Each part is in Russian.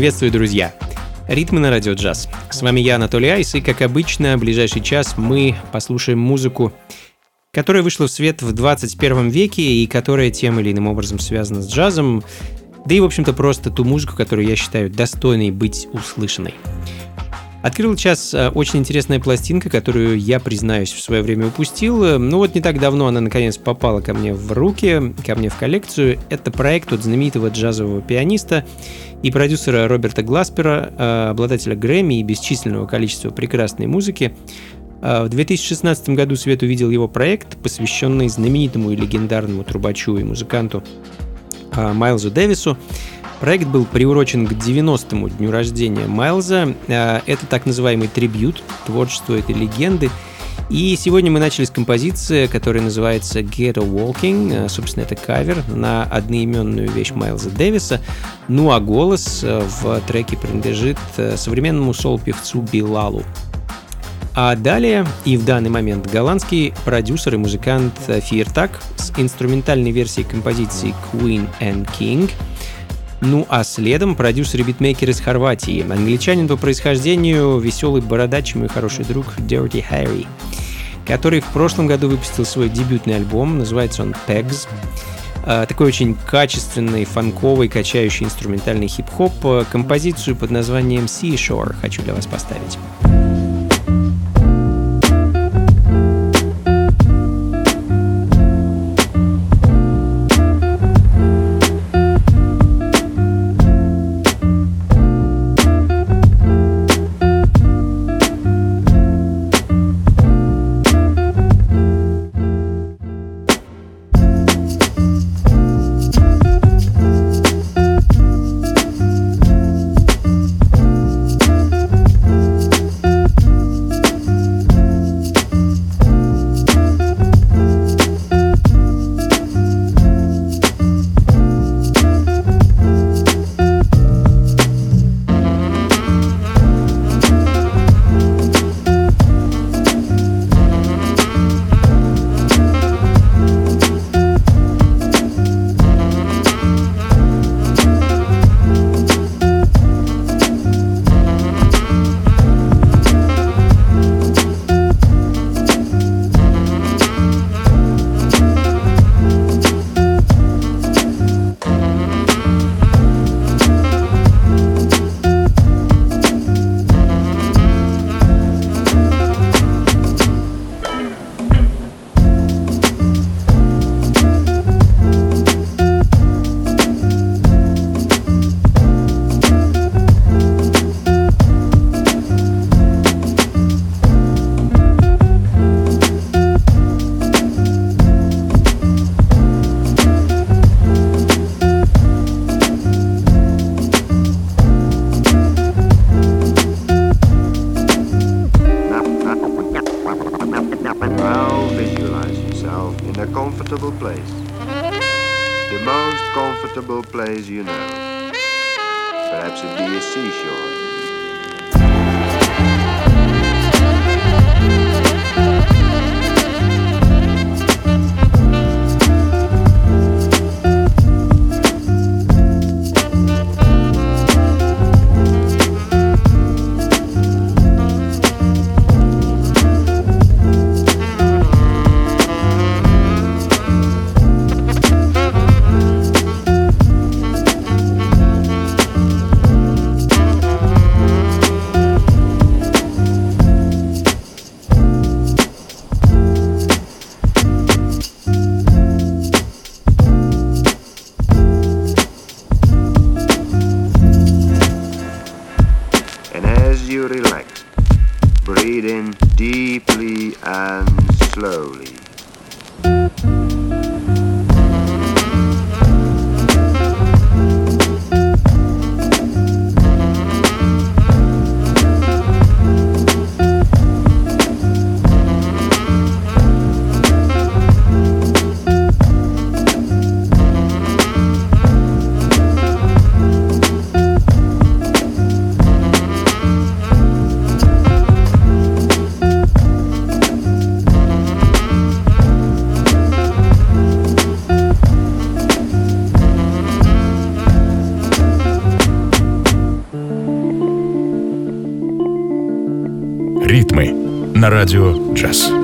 Приветствую, друзья! Ритмы на радио джаз. С вами я, Анатолий Айс, и, как обычно, в ближайший час мы послушаем музыку, которая вышла в свет в 21 веке и которая тем или иным образом связана с джазом, да и, в общем-то, просто ту музыку, которую я считаю достойной быть услышанной. Открыл час э, очень интересная пластинка, которую я, признаюсь, в свое время упустил. Ну вот не так давно она наконец попала ко мне в руки, ко мне в коллекцию. Это проект от знаменитого джазового пианиста и продюсера Роберта Гласпера, э, обладателя Грэмми и бесчисленного количества прекрасной музыки. Э, в 2016 году свет увидел его проект, посвященный знаменитому и легендарному трубачу и музыканту Майлзу Дэвису. Проект был приурочен к 90-му дню рождения Майлза. А, это так называемый трибют творчеству этой легенды. И сегодня мы начали с композиции, которая называется Ghetto Walking. А, собственно, это кавер на одноименную вещь Майлза Дэвиса. Ну а голос а, в треке принадлежит современному сол-певцу Билалу. А далее и в данный момент голландский продюсер и музыкант Фиртак с инструментальной версией композиции Queen and King – ну а следом продюсер и битмейкер из Хорватии, англичанин по происхождению, веселый бородач, мой хороший друг Dirty Harry, который в прошлом году выпустил свой дебютный альбом, называется он Pegs. А, такой очень качественный, фанковый, качающий инструментальный хип-хоп. Композицию под названием Seashore хочу для вас поставить. slowly. Радио джаз.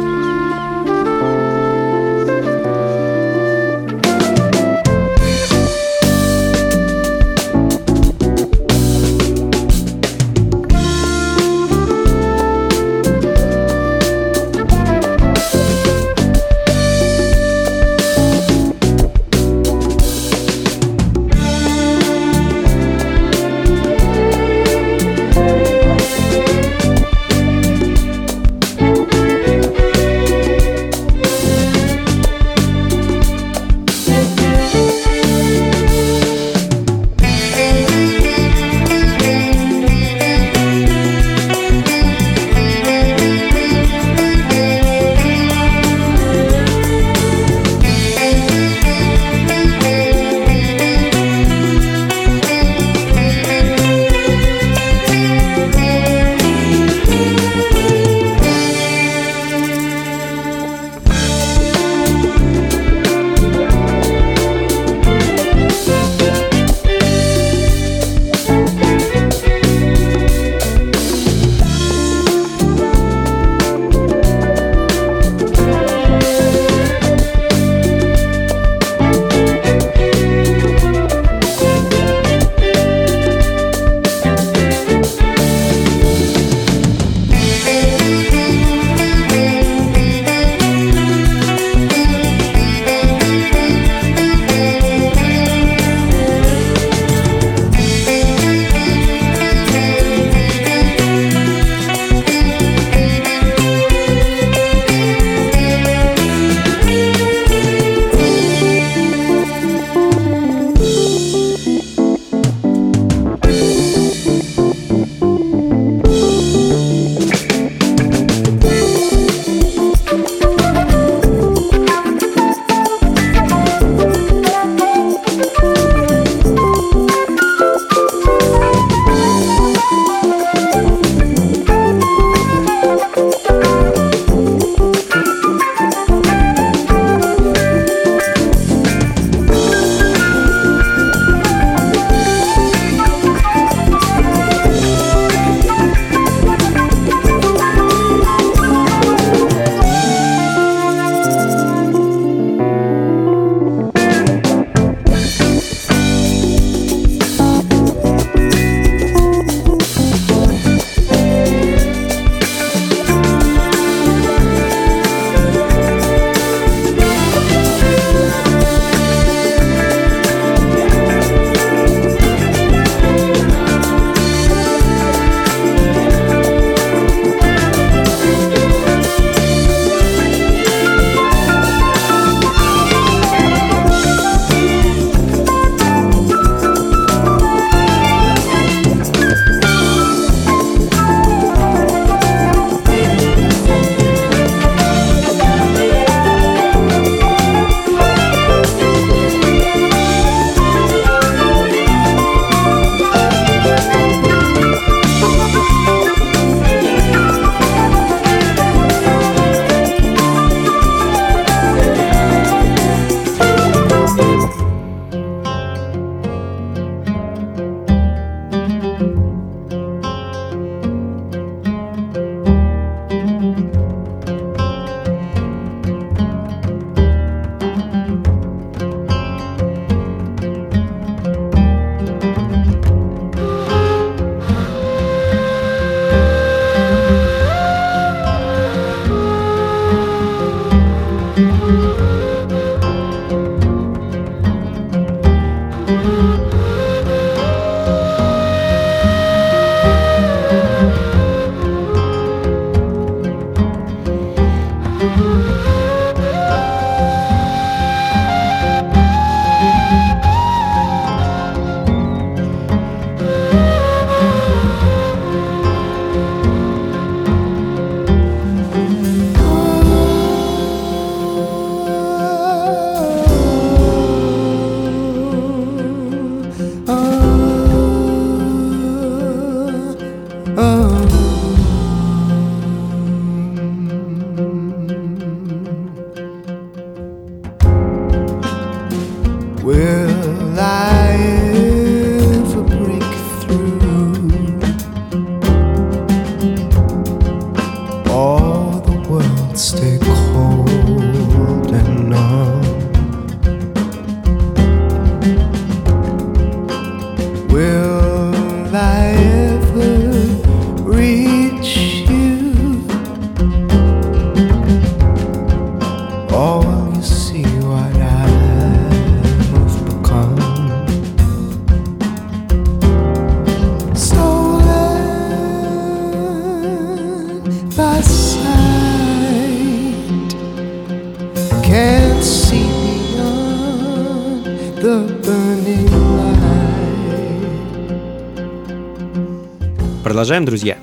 Продолжаем, друзья.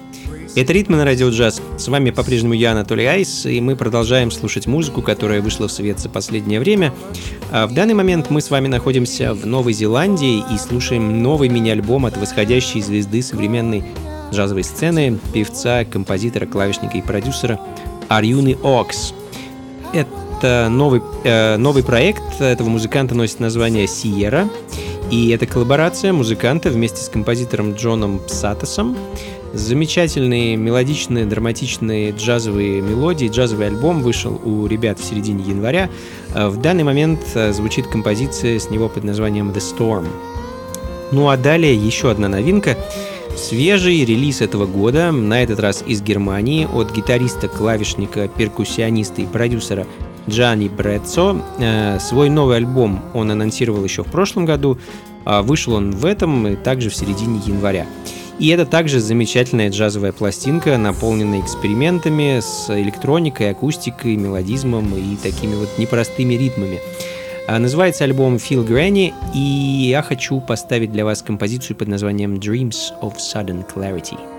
Это «Ритмы на радио джаз». С вами по-прежнему я, Анатолий Айс, и мы продолжаем слушать музыку, которая вышла в свет за последнее время. А в данный момент мы с вами находимся в Новой Зеландии и слушаем новый мини-альбом от восходящей звезды современной джазовой сцены, певца, композитора, клавишника и продюсера Арюны Окс. Это новый, э, новый проект этого музыканта носит название «Сиера», и это коллаборация музыканта вместе с композитором Джоном Псатосом. Замечательные мелодичные, драматичные джазовые мелодии. Джазовый альбом вышел у ребят в середине января. Э, в данный момент э, звучит композиция с него под названием The Storm. Ну а далее еще одна новинка. Свежий релиз этого года, на этот раз из Германии, от гитариста, клавишника, перкуссиониста и продюсера Джани Брэдсо. Э, свой новый альбом он анонсировал еще в прошлом году. А вышел он в этом и также в середине января. И это также замечательная джазовая пластинка, наполненная экспериментами с электроникой, акустикой, мелодизмом и такими вот непростыми ритмами. А, называется альбом Feel Granny, и я хочу поставить для вас композицию под названием Dreams of Sudden Clarity.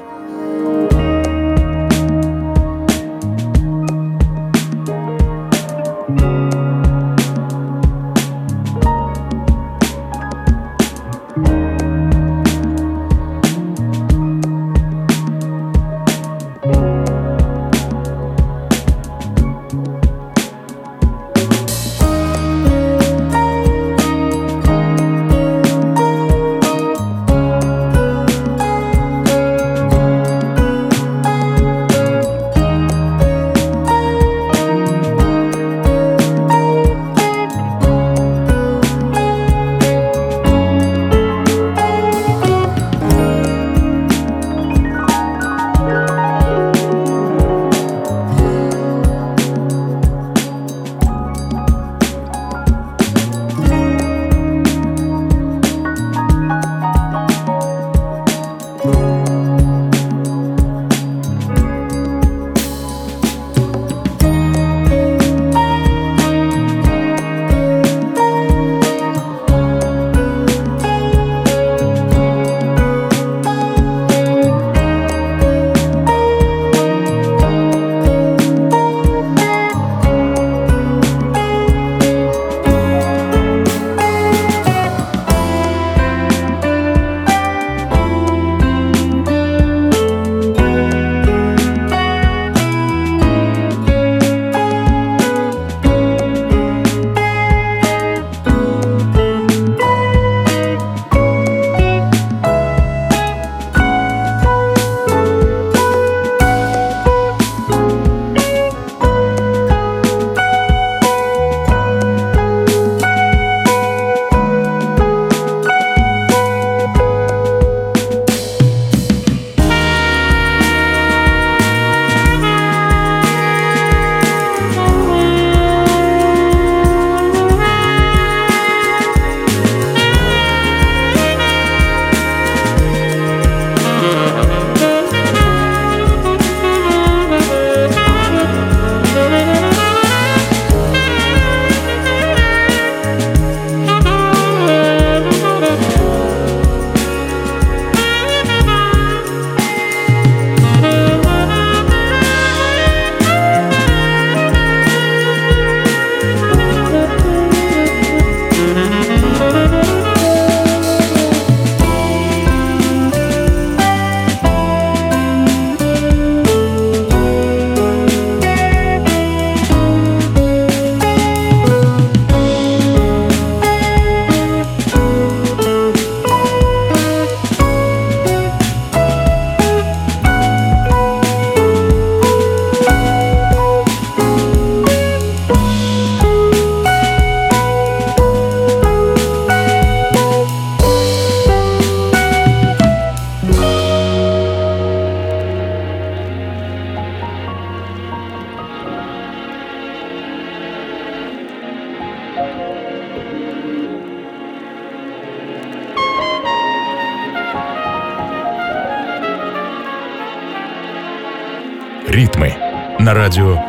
rádio.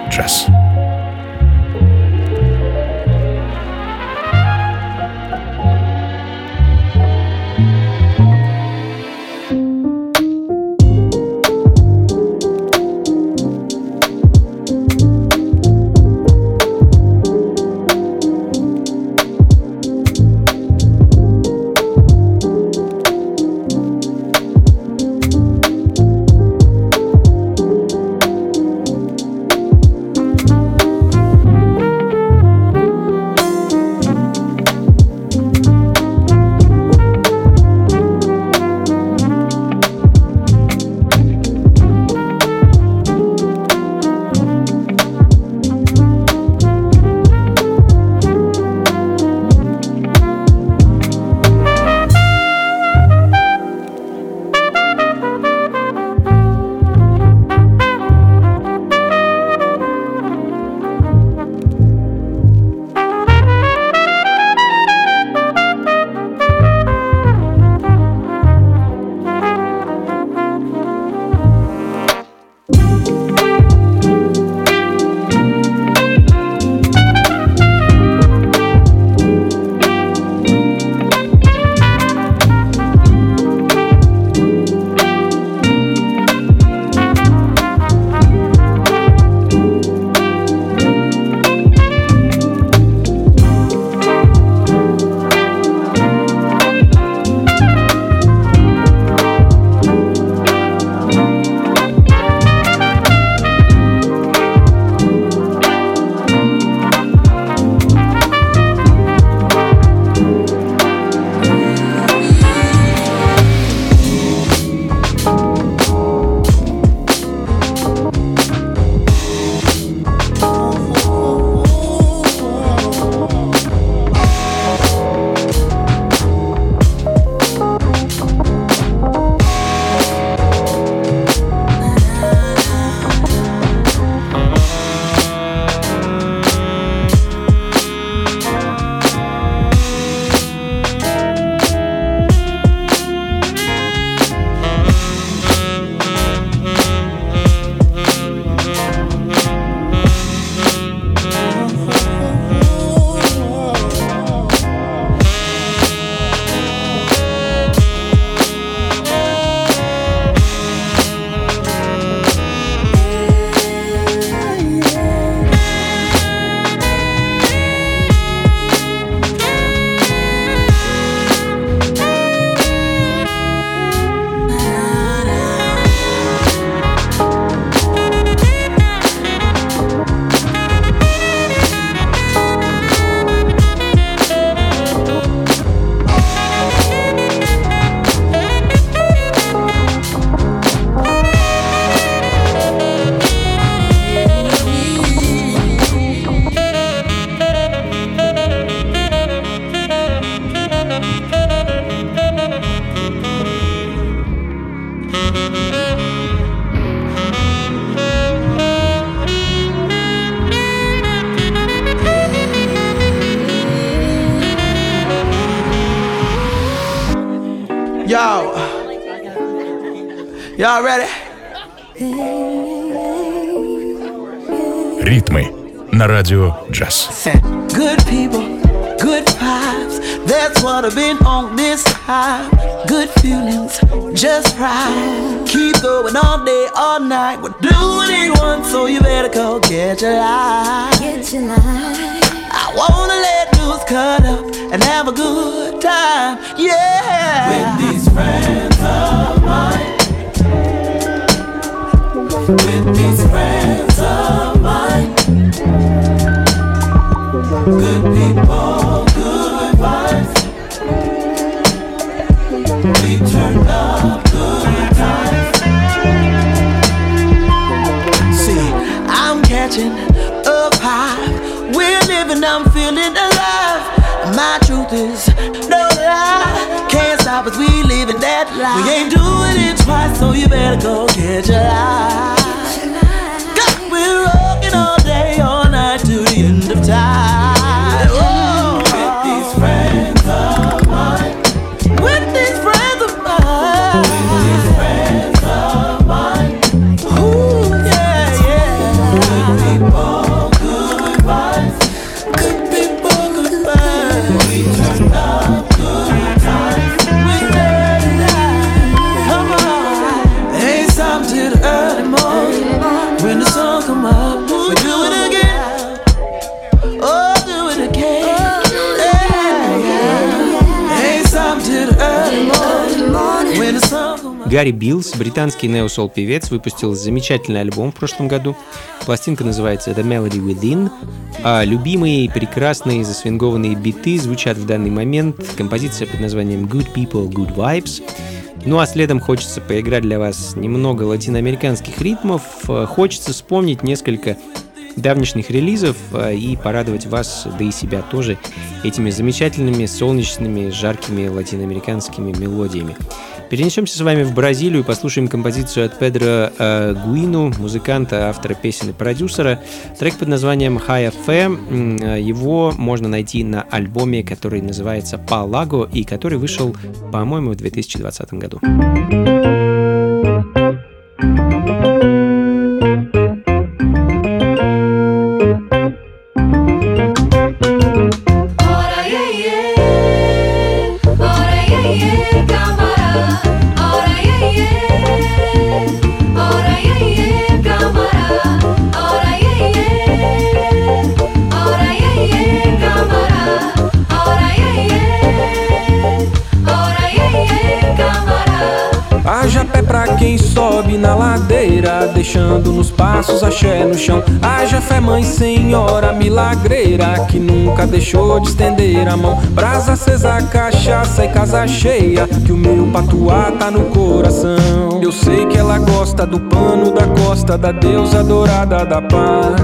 Good people, good vibes. That's what I've been on this time. Good feelings, just right. Keep going all day, all night. We're doing it once, so you better go get your life. Get your life. I wanna let loose, cut up, and have a good time. Yeah. With these friends of mine. With these friends of mine. Good people, good vibes. We turned up good times. See, I'm catching a vibe. We're living, I'm feeling alive. My truth is no lie. Can't stop us, we living that life. We ain't doing it twice, so you better go get your life. Гарри Биллс, британский neo-soul певец, выпустил замечательный альбом в прошлом году. Пластинка называется The Melody Within. А любимые, прекрасные, засвингованные биты звучат в данный момент. Композиция под названием Good People, Good Vibes. Ну а следом хочется поиграть для вас немного латиноамериканских ритмов. Хочется вспомнить несколько давнишних релизов э, и порадовать вас, да и себя тоже, этими замечательными, солнечными, жаркими латиноамериканскими мелодиями. Перенесемся с вами в Бразилию и послушаем композицию от Педро э, Гуину, музыканта, автора песен и продюсера. Трек под названием High FM. Его можно найти на альбоме, который называется Палаго и который вышел, по-моему, в 2020 году. deixando nos passos axé no chão. Haja fé, mãe senhora milagreira, que nunca deixou de estender a mão. Brasa acesa, cachaça e casa cheia, que o meu patuá tá no coração. Eu sei que ela gosta do pano da costa, da deusa dourada da paz.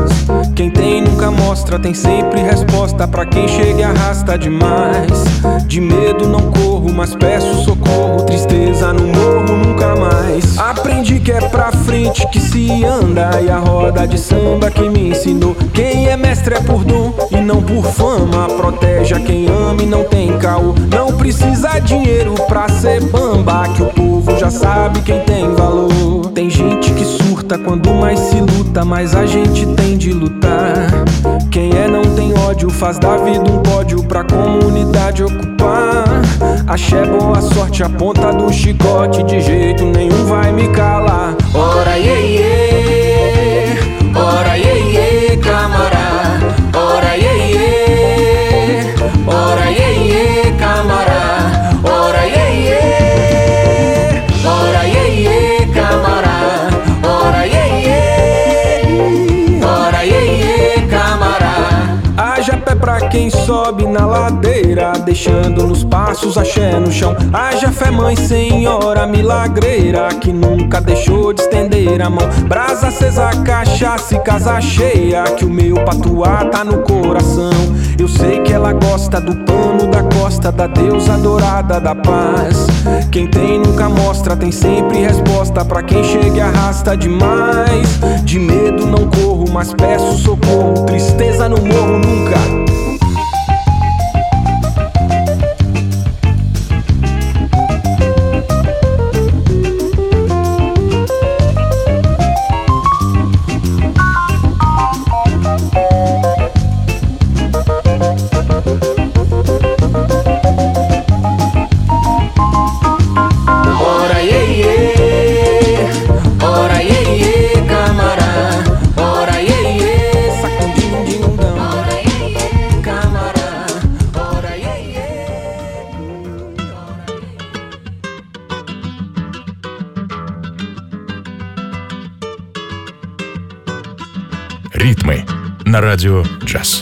Quem tem nunca mostra, tem sempre resposta para quem chega e arrasta demais. De medo não corro, mas peço socorro. Tristeza no morro nunca mais. Aprendi que é pra frente que se anda e a roda de samba que me ensinou. Quem é mestre é por dom e não por fama. Protege a quem ama e não tem caô. Não precisa dinheiro pra ser bamba, que o povo já sabe quem tem valor. Tem gente que surta quando mais se luta, mas a gente tem de lutar. Quem é não tem faz da vida um pódio pra comunidade ocupar. Axé, boa sorte, a ponta do chicote, de jeito nenhum vai me calar. Ora, iê, iê, sobe na ladeira, deixando nos passos axé no chão. Haja fé, mãe senhora milagreira, que nunca deixou de estender a mão. Brasa acesa, cachaça e casa cheia, que o meu patuá tá no coração. Eu sei que ela gosta do pano da costa, da deusa dourada da paz. Quem tem nunca mostra, tem sempre resposta para quem chega e arrasta demais. De medo não corro, mas peço socorro. Tristeza no morro nunca. Radio Jazz.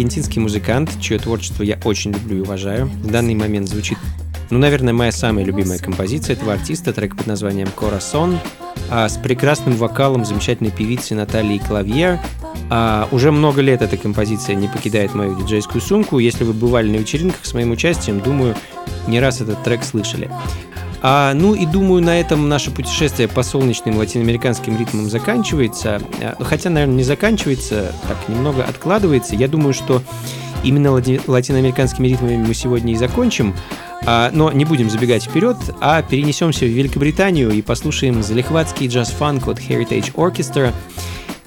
Аргентинский музыкант, чье творчество я очень люблю и уважаю. В данный момент звучит, ну, наверное, моя самая любимая композиция этого артиста, трек под названием «Corazon», а с прекрасным вокалом замечательной певицы Натальи Клавьер. А, уже много лет эта композиция не покидает мою диджейскую сумку. Если вы бывали на вечеринках с моим участием, думаю, не раз этот трек слышали. А, ну и думаю, на этом наше путешествие по солнечным латиноамериканским ритмам заканчивается. А, хотя, наверное, не заканчивается, так немного откладывается. Я думаю, что именно лати- латиноамериканскими ритмами мы сегодня и закончим. А, но не будем забегать вперед, а перенесемся в Великобританию и послушаем залихватский джаз-фанк от Heritage Orchestra.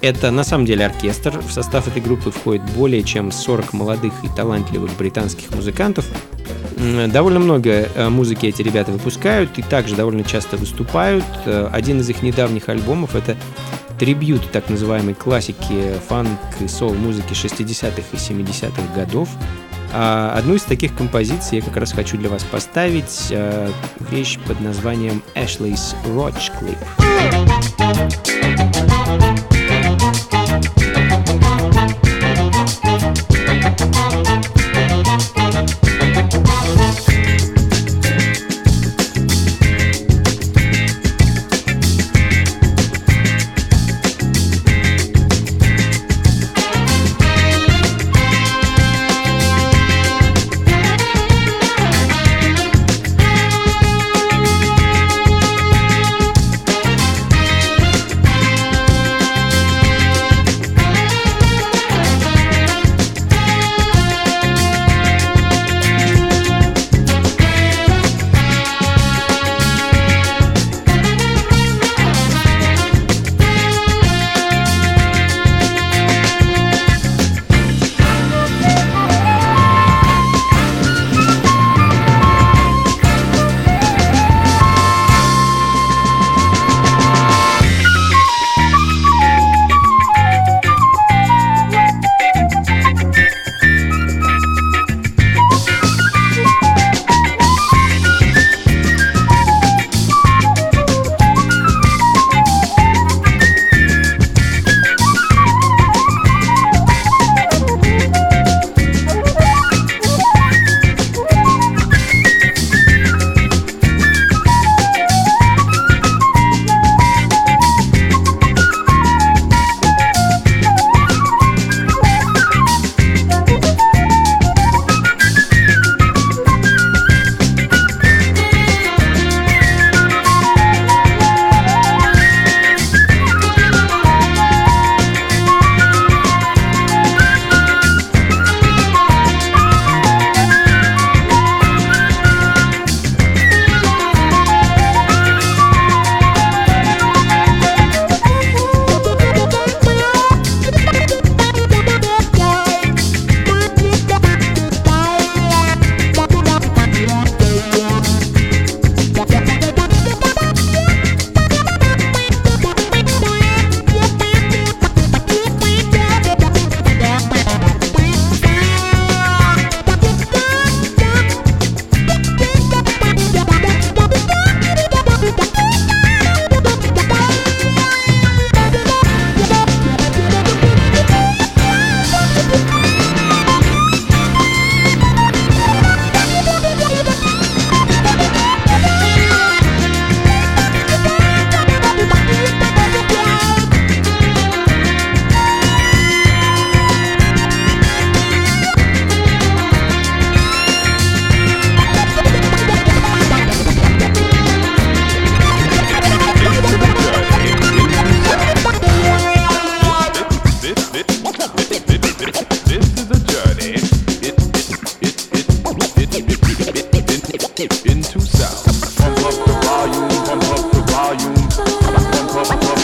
Это на самом деле оркестр. В состав этой группы входит более чем 40 молодых и талантливых британских музыкантов, Довольно много э, музыки эти ребята выпускают и также довольно часто выступают. Э, один из их недавних альбомов это трибют так называемой классики фанк и сол-музыки 60-х и 70-х годов. А одну из таких композиций я как раз хочу для вас поставить. Э, вещь под названием Ashley's Roach Clip. into sound. Pump up the volume, pump up the volume, pump up, pump up.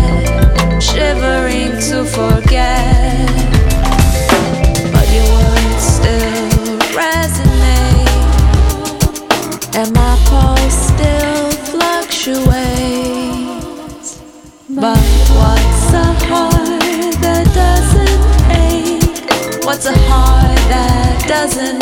shivering to forget. But your words still resonate, and my pulse still fluctuates. But what's a heart that doesn't ache? What's a heart that doesn't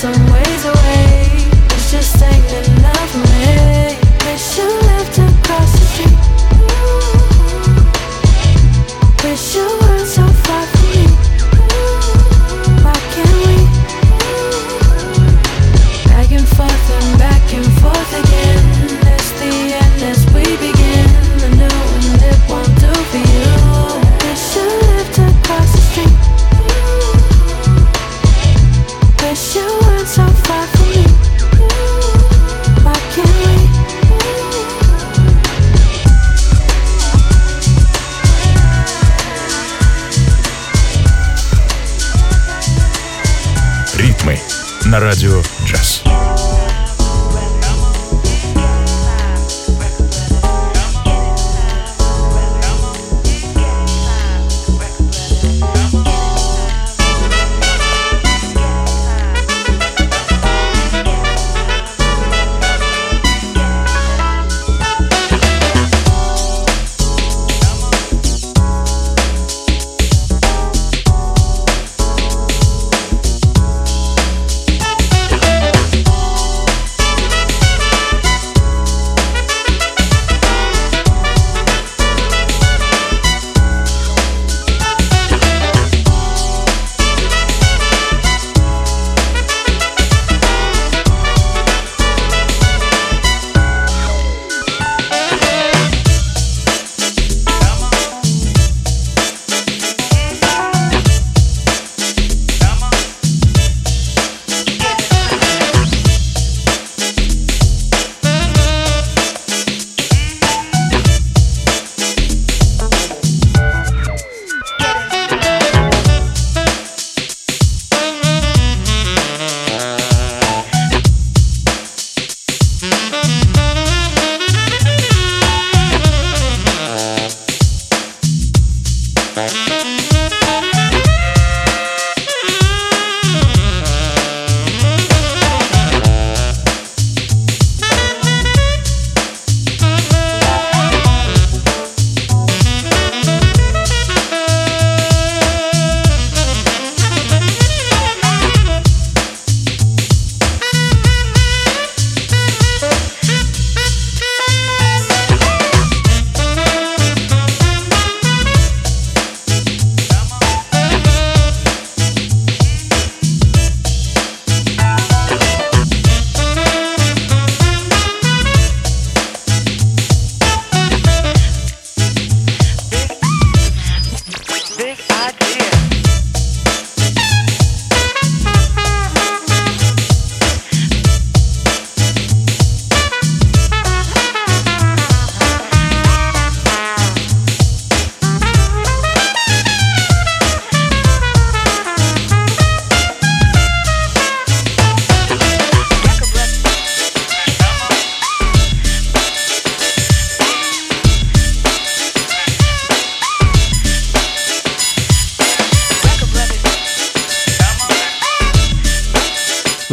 somewhere.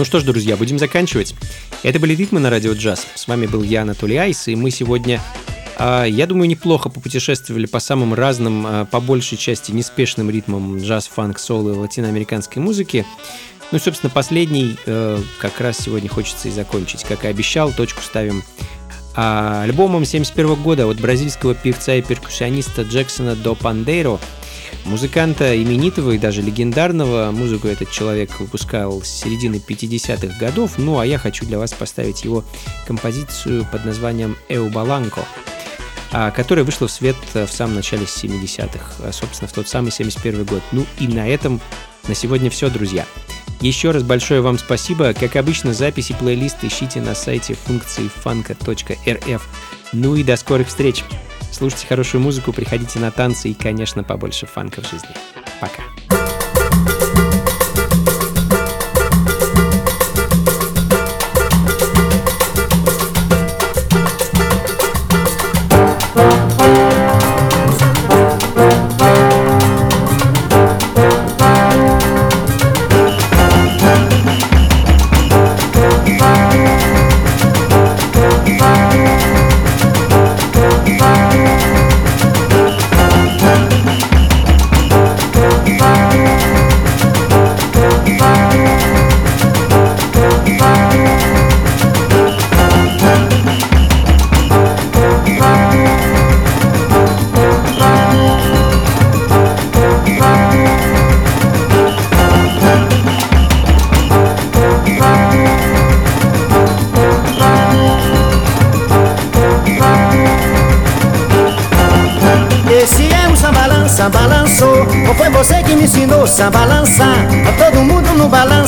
Что ж, друзья, будем заканчивать. Это были ритмы на радио джаз. С вами был я, Анатолий Айс, и мы сегодня а, я думаю, неплохо попутешествовали по самым разным, а, по большей части неспешным ритмам джаз, фанк, соло и латиноамериканской музыки. Ну и, собственно, последний э, как раз сегодня хочется и закончить. Как и обещал, точку ставим а, альбомом 71 года от бразильского певца и перкуссиониста Джексона до Пандейро – Музыканта именитого и даже легендарного, музыку этот человек выпускал с середины 50-х годов, ну а я хочу для вас поставить его композицию под названием «Эу Баланко», а, которая вышла в свет в самом начале 70-х, а, собственно, в тот самый 71 год. Ну и на этом на сегодня все, друзья. Еще раз большое вам спасибо. Как обычно, записи плейлиста ищите на сайте функции фанка.рф. Ну и до скорых встреч! Слушайте хорошую музыку, приходите на танцы и, конечно, побольше фанка в жизни. Пока.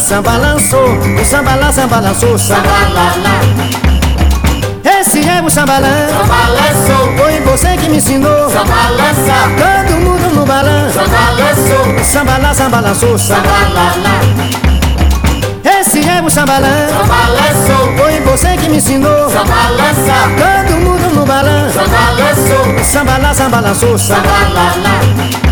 No balança, balançou O samba lá, samba lançou, samba lá, lá. Esse é o sambalã Sambalançou Foi você que me ensinou. Sambalança Todo mundo no balanço Sambalançou Samba lá, samba lançou, samba lá, lá. Esse é o sambalã Sambalançou Foi você que me ensinou. Sambalança Todo mundo no balanço Sambalançou Samba lá, samba lançou, samba lá, lá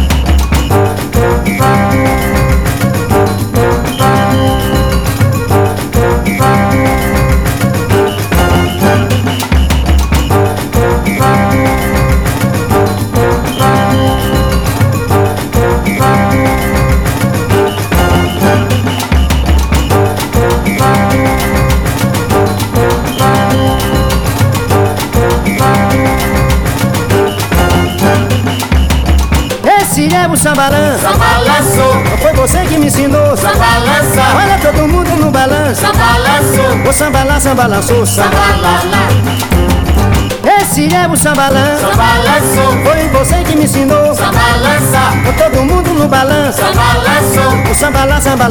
é o sambalã Sambalançou Foi você que me ensinou. Sambalança Olha todo mundo no balanço. Sambalançou O samba lá, samba lançou, samba lá, lá Esse é o sambalã Sambalançou Foi você que me ensinou. Sambalança Todo mundo no balanço. Sambalançou O samba lá, samba